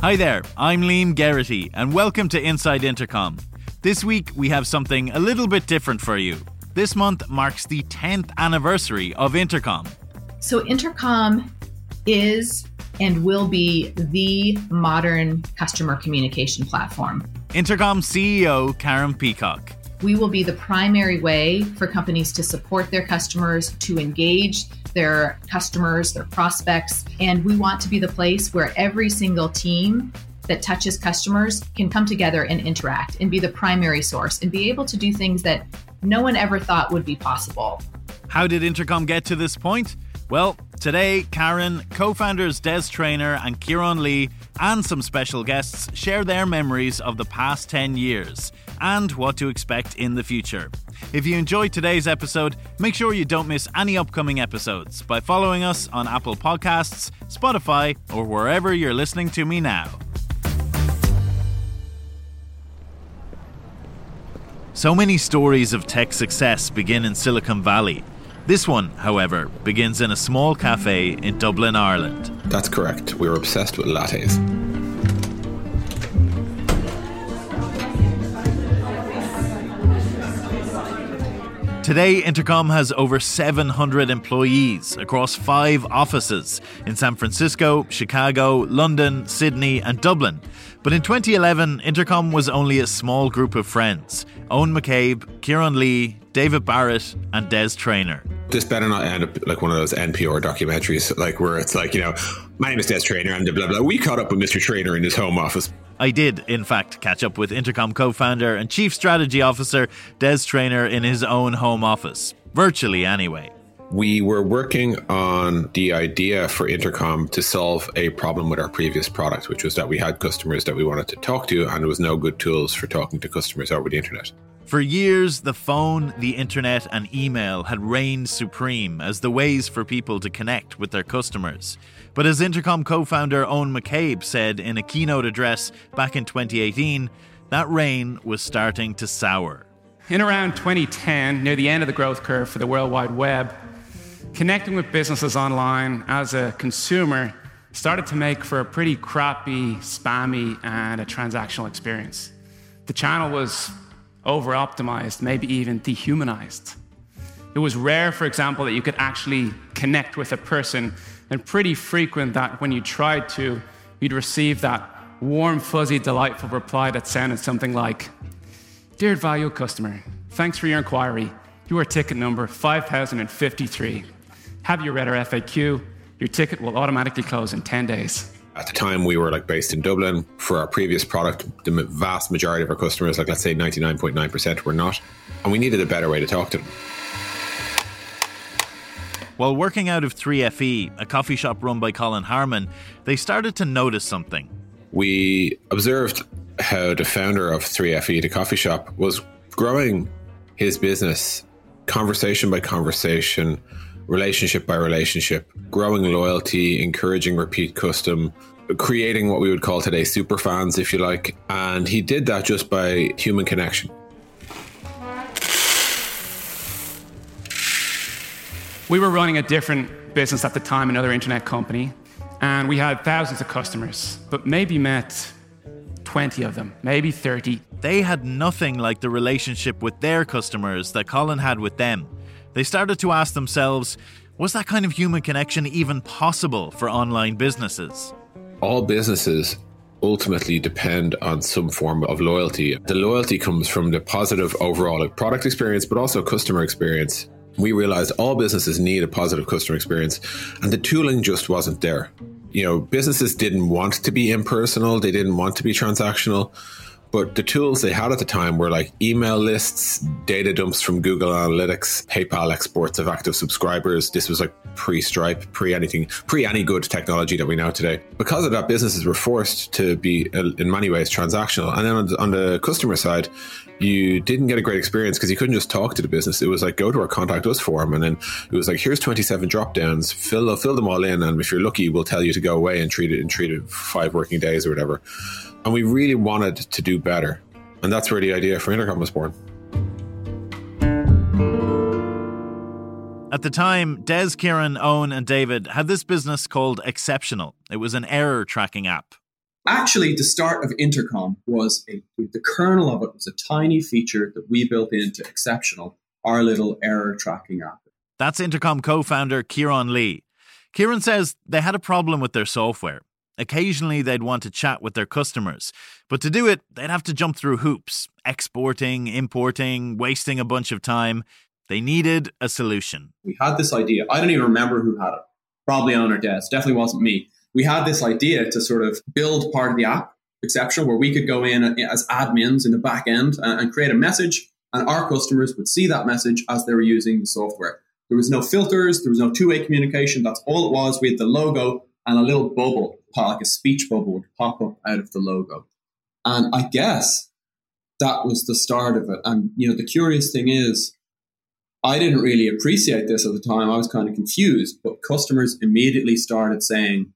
Hi there, I'm Liam Geraghty, and welcome to Inside Intercom. This week we have something a little bit different for you. This month marks the 10th anniversary of Intercom. So, Intercom is and will be the modern customer communication platform. Intercom CEO Karen Peacock. We will be the primary way for companies to support their customers, to engage their customers, their prospects. And we want to be the place where every single team that touches customers can come together and interact and be the primary source and be able to do things that no one ever thought would be possible. How did Intercom get to this point? Well, today, Karen, co founders Des Traynor and Ciaran Lee, and some special guests share their memories of the past 10 years and what to expect in the future. If you enjoyed today's episode, make sure you don't miss any upcoming episodes by following us on Apple Podcasts, Spotify, or wherever you're listening to me now. So many stories of tech success begin in Silicon Valley. This one, however, begins in a small cafe in Dublin, Ireland. That's correct. We were obsessed with lattes. Today, Intercom has over 700 employees across five offices in San Francisco, Chicago, London, Sydney, and Dublin. But in 2011, Intercom was only a small group of friends Eoghan McCabe, Ciaran Lee, David Barrett, and Des Traynor. This better not end up like one of those NPR documentaries, like where it's like, you know, my name is Des I'm the blah, blah. We caught up with Mr. Traynor in his home office. I did, in fact, catch up with Intercom co founder and chief strategy officer Des Traynor in his own home office. Virtually, anyway. We were working on the idea for Intercom to solve a problem with our previous product, which was that we had customers that we wanted to talk to, and there was no good tools for talking to customers over the internet. For years, the phone, the internet, and email had reigned supreme as the ways for people to connect with their customers. But as Intercom co founder Eoghan McCabe said in a keynote address back in 2018, that reign was starting to sour. In around 2010, near the end of the growth curve for the World Wide Web, connecting with businesses online as a consumer started to make for a pretty crappy, spammy, and a transactional experience. The channel was over optimized, maybe even dehumanized. It was rare, for example, that you could actually connect with a person, and pretty frequent that when you tried to, you'd receive that warm, fuzzy, delightful reply that sounded something like Dear valued customer, thanks for your inquiry. You are ticket number 5053. Have you read our FAQ? Your ticket will automatically close in 10 days. At the time, we were like based in Dublin. For our previous product, the vast majority of our customers, like let's say 99.9%, were not. And we needed a better way to talk to them. While working out of 3FE, a coffee shop run by Colin Harmon, they started to notice something. We observed how the founder of 3FE, the coffee shop, was growing his business conversation by conversation, relationship by relationship, growing loyalty, encouraging repeat custom, creating what we would call today super fans, if you like. And he did that just by human connection. We were running a different business at the time, another internet company, and we had thousands of customers, but maybe met 20 of them, maybe 30. They had nothing like the relationship with their customers that Colin had with them. They started to ask themselves was that kind of human connection even possible for online businesses? All businesses ultimately depend on some form of loyalty. The loyalty comes from the positive overall product experience, but also customer experience. We realized all businesses need a positive customer experience, and the tooling just wasn't there. You know, businesses didn't want to be impersonal, they didn't want to be transactional. But the tools they had at the time were like email lists, data dumps from Google Analytics, PayPal exports of active subscribers. This was like pre Stripe, pre anything, pre any good technology that we know today. Because of that, businesses were forced to be, in many ways, transactional. And then on the, on the customer side, you didn't get a great experience because you couldn't just talk to the business. It was like go to our contact us form, and then it was like here's 27 drop downs, fill uh, fill them all in, and if you're lucky, we'll tell you to go away and treat it and treat it five working days or whatever. And we really wanted to do better. And that's where the idea for Intercom was born. At the time, Des, Ciaran, Eoghan, and David had this business called Exceptional. It was an error tracking app. Actually, the start of Intercom was a, the kernel of it was a tiny feature that we built into Exceptional, our little error tracking app. That's Intercom co founder Ciaran Lee. Ciaran says they had a problem with their software. Occasionally, they'd want to chat with their customers, but to do it, they'd have to jump through hoops, exporting, importing, wasting a bunch of time. They needed a solution. We had this idea. I don't even remember who had it. Probably on our desk. Definitely wasn't me. We had this idea to sort of build part of the app, exception, where we could go in as admins in the back end and create a message, and our customers would see that message as they were using the software. There was no filters, there was no two way communication. That's all it was. We had the logo and a little bubble, like a speech bubble, would pop up out of the logo. And I guess that was the start of it. And, you know, the curious thing is, I didn't really appreciate this at the time. I was kind of confused, but customers immediately started saying,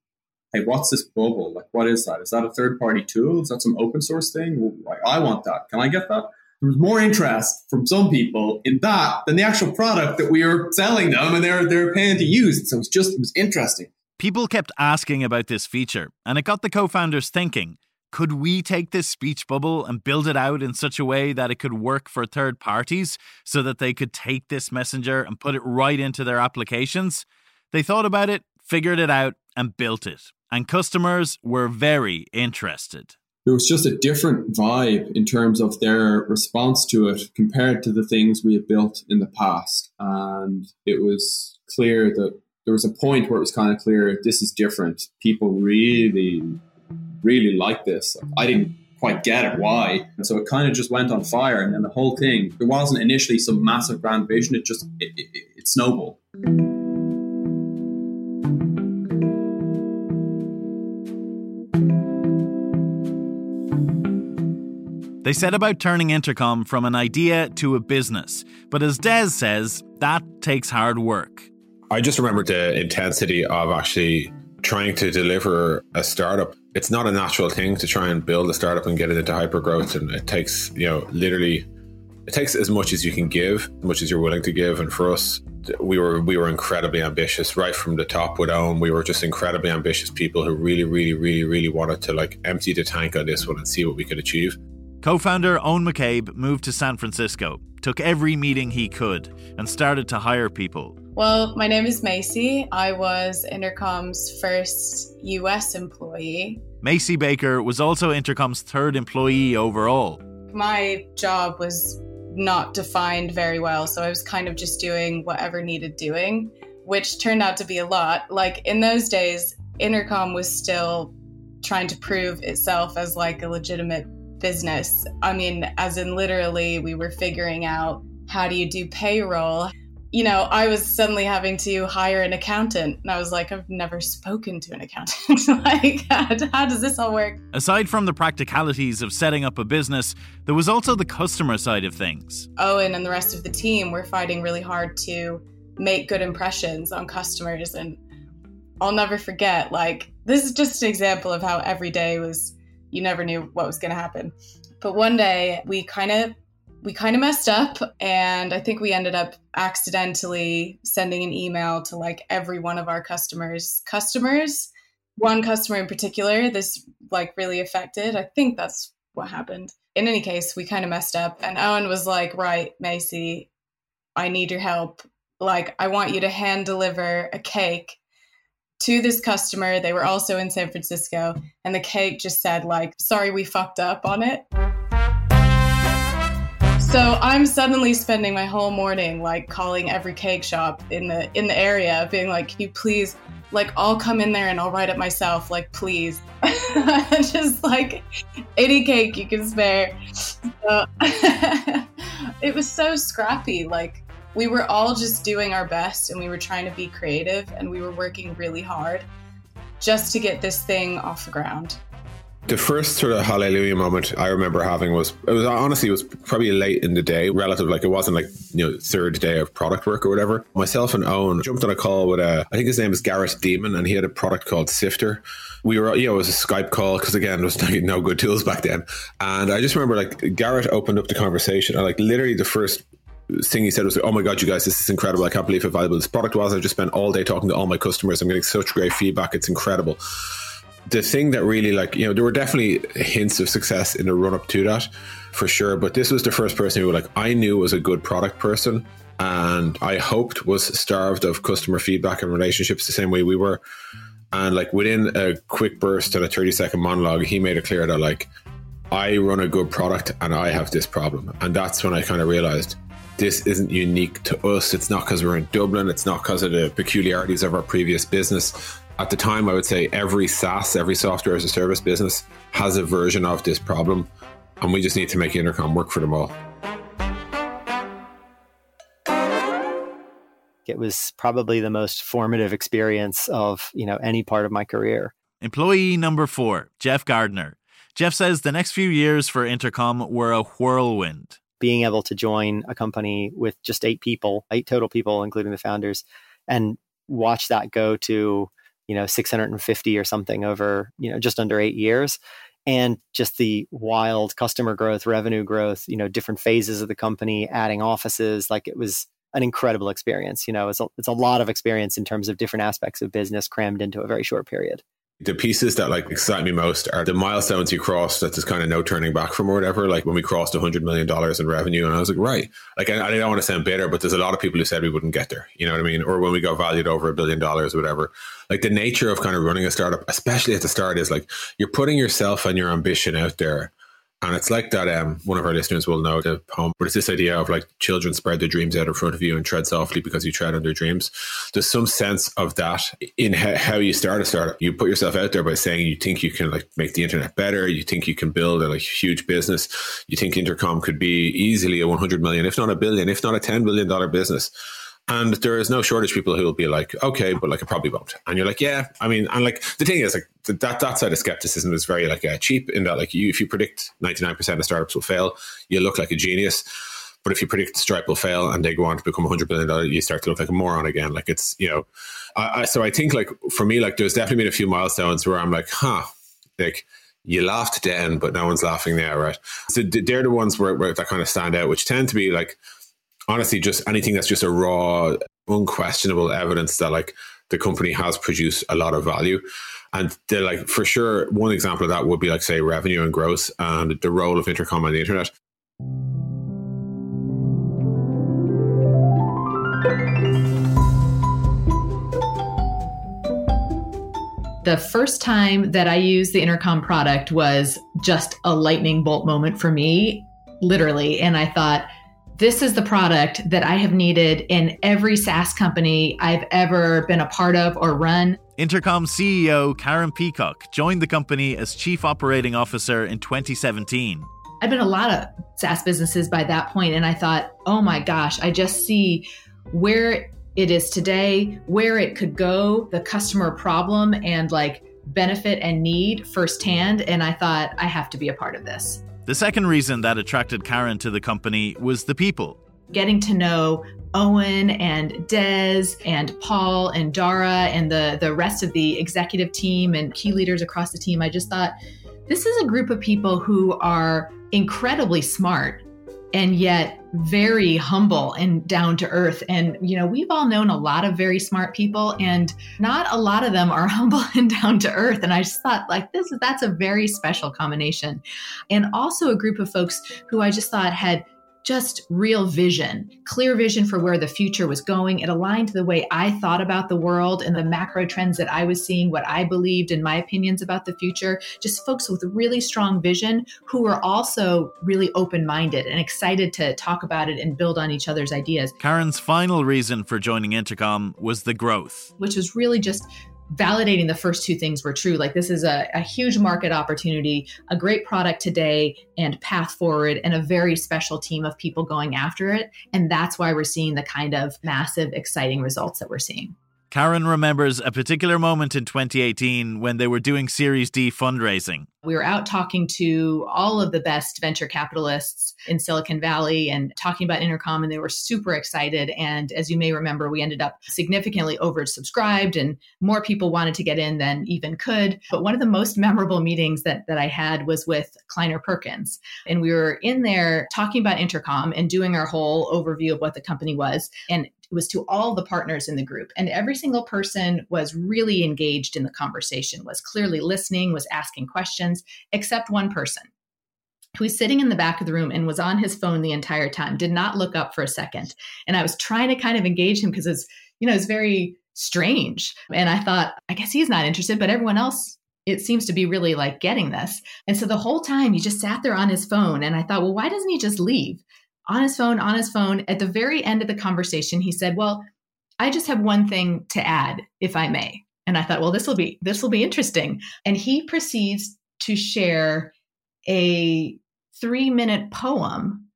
Hey, what's this bubble? Like, what is that? Is that a third party tool? Is that some open source thing? Well, I want that. Can I get that? There was more interest from some people in that than the actual product that we were selling them and they're, they're paying to use. So it was just, it was interesting. People kept asking about this feature, and it got the co founders thinking could we take this speech bubble and build it out in such a way that it could work for third parties so that they could take this messenger and put it right into their applications? They thought about it, figured it out, and built it. And customers were very interested. There was just a different vibe in terms of their response to it compared to the things we had built in the past. And it was clear that there was a point where it was kind of clear this is different. People really really like this. I didn't quite get it why. And so it kind of just went on fire. And then the whole thing, there wasn't initially some massive grand vision. It just, it, it, it snowballed. They set about turning Intercom from an idea to a business. But as Des says, that takes hard work. I just remember the intensity of actually trying to deliver a startup it's not a natural thing to try and build a startup and get it into hyper growth and it takes you know literally it takes as much as you can give as much as you're willing to give and for us we were we were incredibly ambitious right from the top with Eoghan we were just incredibly ambitious people who really really really really wanted to like empty the tank on this one and see what we could achieve co-founder Eoghan McCabe moved to San Francisco took every meeting he could and started to hire people well, my name is Macy. I was Intercom's first US employee. Macy Baker was also Intercom's third employee overall. My job was not defined very well, so I was kind of just doing whatever needed doing, which turned out to be a lot. Like in those days, Intercom was still trying to prove itself as like a legitimate business. I mean, as in literally, we were figuring out how do you do payroll? you know, I was suddenly having to hire an accountant. And I was like, I've never spoken to an accountant. like, how, how, does this all work? Aside from the practicalities of setting up a business, there was also the customer side of things. Eoghan and the rest of the team were fighting really hard to make good impressions on customers. And I'll never forget, like, this is just an example of how every day was, you never knew what was going to happen. But one day we kind of we kind of messed up and i think we ended up accidentally sending an email to like every one of our customers customers one customer in particular this like really affected. I think that's what happened. In any case we kind of messed up and owen was like right macy i need your help. Like i want you to hand deliver a cake to this customer they were also in san francisco and the cake just said like sorry we fucked up on it so I'm suddenly spending my whole morning like calling every cake shop in the in the area, being like, "Can you please, like, I'll come in there and I'll write it myself, like, please." Just like any cake you can spare. So, it was so scrappy. Like we were all just doing our best, and we were trying to be creative, and we were working really hard just to get this thing off the ground. The first sort of hallelujah moment I remember having was it was honestly it was probably late in the day, relative like it wasn't like you know third day of product work or whatever. Myself and Eoghan jumped on a call with a I think his name is Garrett Dimon and he had a product called Sifter. We were you know it was a Skype call because again there was no good tools back then, and I just remember like Garrett opened up the conversation and like literally the first thing he said was, "Oh my god, you guys, this is incredible! I can't believe how valuable this product was. I've just spent all day talking to all my customers. I'm getting such great feedback. It's incredible." the thing that really like you know there were definitely hints of success in the run up to that for sure but this was the first person who like i knew was a good product person and i hoped was starved of customer feedback and relationships the same way we were and like within a quick burst and a 30 second monologue he made it clear that like i run a good product and i have this problem and that's when i kind of realized this isn't unique to us it's not because we're in dublin it's not because of the peculiarities of our previous business at the time, I would say every SaaS, every software as a service business has a version of this problem, and we just need to make Intercom work for them all. It was probably the most formative experience of you know any part of my career. Employee number four, Jeff Gardner. Jeff says the next few years for Intercom were a whirlwind. Being able to join a company with just eight people, eight total people, including the founders, and watch that go to you know 650 or something over you know just under eight years. And just the wild customer growth revenue growth you know different phases of the company adding offices like it was an incredible experience. You know it's a, it's a lot of experience in terms of different aspects of business crammed into a very short period the pieces that like excite me most are the milestones you cross that there's kind of no turning back from or whatever. Like when we crossed hundred million dollars in revenue, and I was like, right. Like I, I, don't want to sound bitter, but there's a lot of people who said we wouldn't get there. You know what I mean? Or when we got valued over a billion dollars, whatever. Like the nature of kind of running a startup, especially at the start, is like you're putting yourself and your ambition out there and it's like that. Um, one of our listeners will know the poem, but it's this idea of like children spread their dreams out in front of you and tread softly because you tread on their dreams. There's some sense of that in how you start a startup. You put yourself out there by saying you think you can like make the internet better. You think you can build a like huge business. You think Intercom could be easily a 100 million, if not a billion, if not a 10 billion dollar business. And there is no shortage of people who will be like, okay, but like I probably won't. And you're like, yeah, I mean, and like the thing is, like that that side of skepticism is very like uh, cheap in that like you if you predict 99% of startups will fail, you look like a genius. But if you predict Stripe will fail and they go on to become hundred billion dollar, you start to look like a moron again. Like it's you know, I, I, so I think like for me, like there's definitely been a few milestones where I'm like, huh, like you laughed then, but no one's laughing now, right? So they're the ones where, where that kind of stand out, which tend to be like honestly just anything that's just a raw, unquestionable evidence that like the company has produced a lot of value. And they're like, for sure, one example of that would be like, say, revenue and growth and the role of intercom on the internet. The first time that I used the intercom product was just a lightning bolt moment for me, literally. And I thought, this is the product that I have needed in every SaaS company I've ever been a part of or run. Intercom CEO Karen Peacock joined the company as Chief Operating Officer in 2017. I'd been a lot of SaaS businesses by that point, and I thought, oh my gosh, I just see where it is today, where it could go, the customer problem, and like benefit and need firsthand. And I thought, I have to be a part of this. The second reason that attracted Karen to the company was the people. Getting to know Eoghan and Des and Paul and Dara and the, the rest of the executive team and key leaders across the team, I just thought this is a group of people who are incredibly smart and yet very humble and down to earth. And, you know, we've all known a lot of very smart people, and not a lot of them are humble and down to earth. And I just thought, like, this is that's a very special combination. And also a group of folks who I just thought had just real vision, clear vision for where the future was going. It aligned the way I thought about the world and the macro trends that I was seeing, what I believed in my opinions about the future. Just folks with really strong vision who were also really open minded and excited to talk about it and build on each other's ideas. Karen's final reason for joining Intercom was the growth, which was really just validating the first two things were true. Like this is a, a, huge market opportunity, a great product today and path forward, and a very special team of people going after it. And that's why we're seeing the kind of massive, exciting results that we're seeing. Karen remembers a particular moment in 2018 when they were doing Series D fundraising. We were out talking to all of the best venture capitalists in Silicon Valley and talking about Intercom, and they were super excited. And as you may remember, we ended up significantly oversubscribed, and more people wanted to get in than even could. But one of the most memorable meetings that, that I had was with Kleiner Perkins. And we were in there talking about Intercom and doing our whole overview of what the company was. And was to all the partners in the group. And every single person was really engaged in the conversation, was clearly listening, was asking questions, except one person who was sitting in the back of the room and was on his phone the entire time, did not look up for a second. And I was trying to kind of engage him because it's, you know, it's very strange. And I thought, I guess he's not interested, but everyone else it seems to be really like getting this. And so the whole time he just sat there on his phone. And I thought, well, why doesn't he just leave? On his phone, on his phone. At the very end of the conversation, he said, Well, I just have one thing to add, if I may. And I thought, well, this will be this will be interesting. And he proceeds to share a three minute poem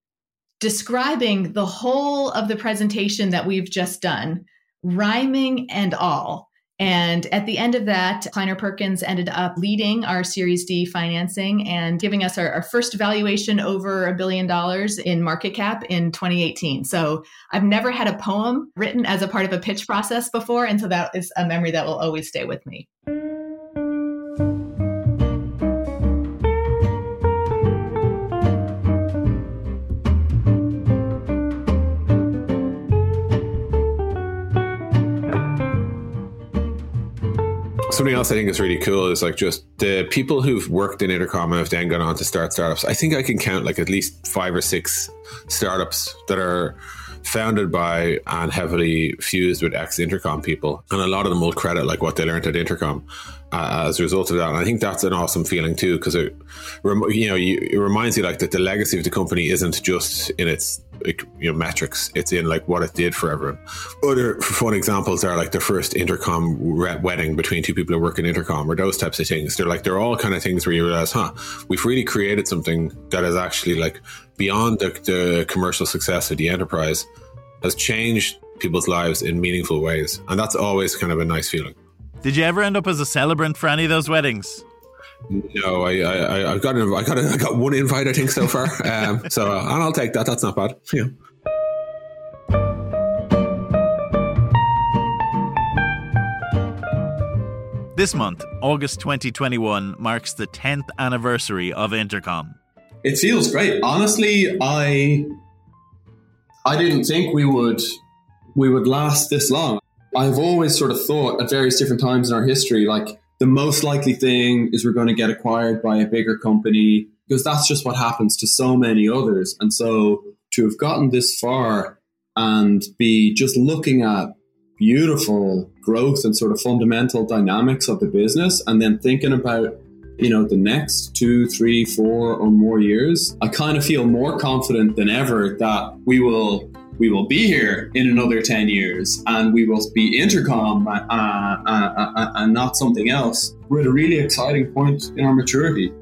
describing the whole of the presentation that we've just done, rhyming and all. And at the end of that, Kleiner Perkins ended up leading our Series D financing and giving us our, our, first valuation over a billion dollars in market cap in 2018. So I've never had a poem written as a part of a pitch process before. And so that is a memory that will always stay with me. Something else I think is really cool is like just the people who've worked in Intercom and have then gone on to start startups. I think I can count like at least five or six startups that are founded by and heavily fused with ex Intercom people, and a lot of them will credit like what they learned at Intercom uh, as a result of that. And I think that's an awesome feeling too, because it, you know, you, it reminds you like that the legacy of the company isn't just in its you know metrics; it's in like what it did for everyone. Other fun examples are like the first intercom wedding between two people who work in intercom, or those types of things. They're like they're all kind of things where you realize, huh, we've really created something that is actually like beyond the, the commercial success of the enterprise, has changed people's lives in meaningful ways, and that's always kind of a nice feeling. Did you ever end up as a celebrant for any of those weddings? No, I, I, I got, an, I got, a, I got one invite, I think, so far. Um, so, and I'll take that. That's not bad. Yeah. This month, August 2021, marks the 10th anniversary of Intercom. It feels great. Honestly, I I didn't think we would we would last this long. I've always sort of thought at various different times in our history, like the most likely thing is we're going to get acquired by a bigger company because that's just what happens to so many others. And so to have gotten this far and be just looking at beautiful growth and sort of fundamental dynamics of the business and then thinking about you know the next two three four or more years i kind of feel more confident than ever that we will we will be here in another 10 years and we will be intercom uh, uh, uh, uh, and not something else. We're at a really exciting point in our maturity.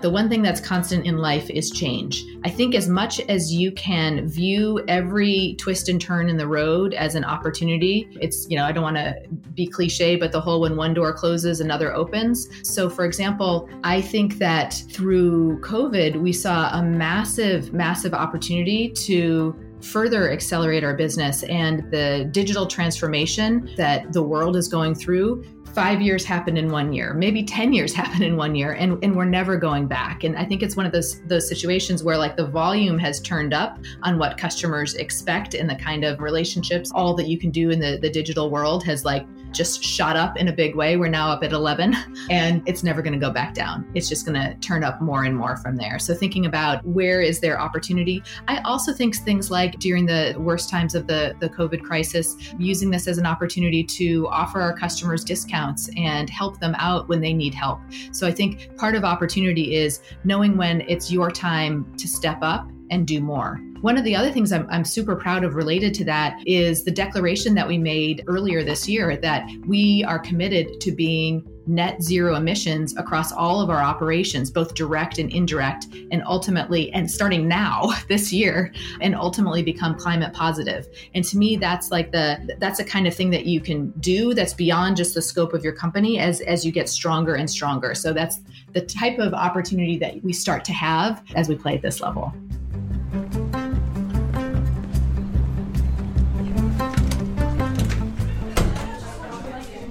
The one thing that's constant in life is change. I think as much as you can view every twist and turn in the road as an opportunity, it's, you know, I don't want to be cliche, but the whole when one door closes, another opens. So, for example, I think that through COVID, we saw a massive, massive opportunity to further accelerate our business and the digital transformation that the world is going through five years happen in one year maybe 10 years happen in one year and, and we're never going back and i think it's one of those those situations where like the volume has turned up on what customers expect and the kind of relationships all that you can do in the, the digital world has like just shot up in a big way. We're now up at 11 and it's never going to go back down. It's just going to turn up more and more from there. So thinking about where is there opportunity. I also think things like during the worst times of the, the COVID crisis, using this as an opportunity to offer our customers discounts and help them out when they need help. So I think part of opportunity is knowing when it's your time to step up and do more. One of the other things I'm, I'm, super proud of related to that is the declaration that we made earlier this year that we are committed to being net zero emissions across all of our operations, both direct and indirect, and ultimately, and starting now this year, and ultimately become climate positive. And to me, that's like the that's a kind of thing that you can do that's beyond just the scope of your company as as you get stronger and stronger. So that's the type of opportunity that we start to have as we play at this level.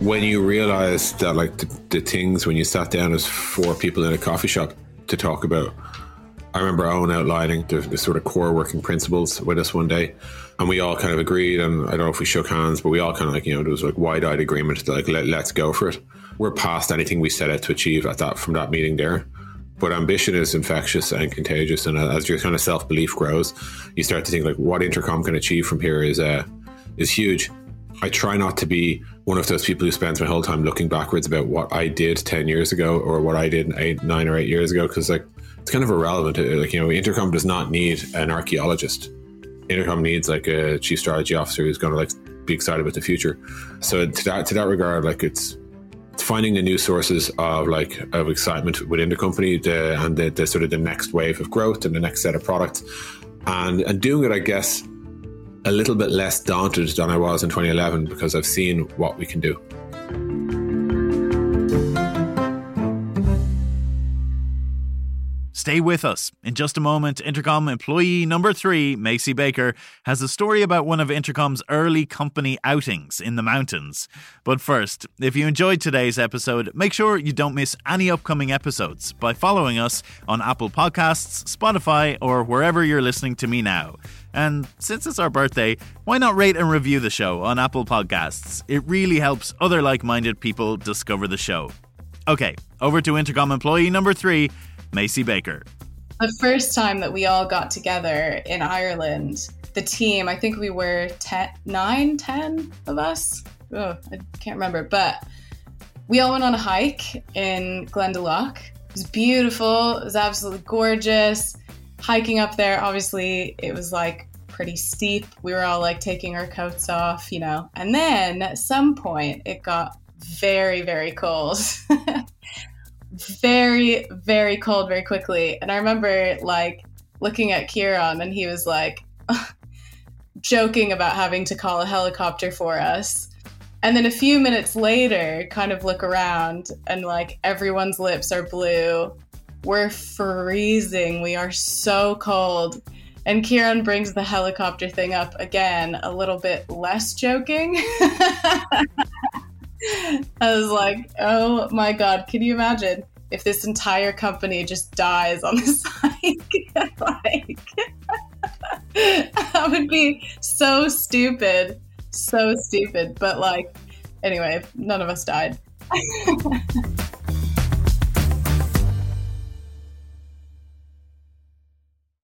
When you realized that like the, the, things when you sat down as four people in a coffee shop to talk about I remember Eoghan outlining the, the, sort of core working principles with us one day, and we all kind of agreed. And I don't know if we shook hands, but we all kind of like you know there was like wide eyed agreement like let, let's go for it. We're past anything we set out to achieve at that from that meeting there. But ambition is infectious and contagious, and as your kind of self belief grows, you start to think like what Intercom can achieve from here is uh, is huge. I try not to be one of those people who spends my whole time looking backwards about what I did ten years ago or what I did eight, nine or eight years ago because like it's kind of irrelevant. Like you know, Intercom does not need an archaeologist. Intercom needs like a chief strategy officer who's going to like be excited about the future. So to that to that regard, like it's it's finding the new sources of like of excitement within the company the, and the, the sort of the next wave of growth and the next set of products and and doing it, I guess, a little bit less daunted than I was in 2011 because I've seen what we can do. Stay with us. In just a moment, Intercom employee number three, Macy Baker, has a story about one of Intercom's early company outings in the mountains. But first, if you enjoyed today's episode, make sure you don't miss any upcoming episodes by following us on Apple Podcasts, Spotify, or wherever you're listening to me now. And since it's our birthday, why not rate and review the show on Apple Podcasts? It really helps other like minded people discover the show. Okay, over to Intercom employee number three. Macy Baker. The first time that we all got together in Ireland, the team, I think we were ten, 9, 10 of us. Oh, I can't remember, but we all went on a hike in Glendalough. It was beautiful, it was absolutely gorgeous. Hiking up there, obviously, it was like pretty steep. We were all like taking our coats off, you know. And then at some point, it got very, very cold. very, very cold very quickly. And I remember like looking at Ciaran and he was like joking about having to call a helicopter for us. And then a few minutes later, kind of look around and like everyone's lips are blue. We're freezing. We are so cold. And Ciaran brings the helicopter thing up again, a little bit less joking. I was like, oh my God, can you imagine if this entire company just dies on this hike? like, that would be so stupid. So stupid. But like, anyway, none of us died.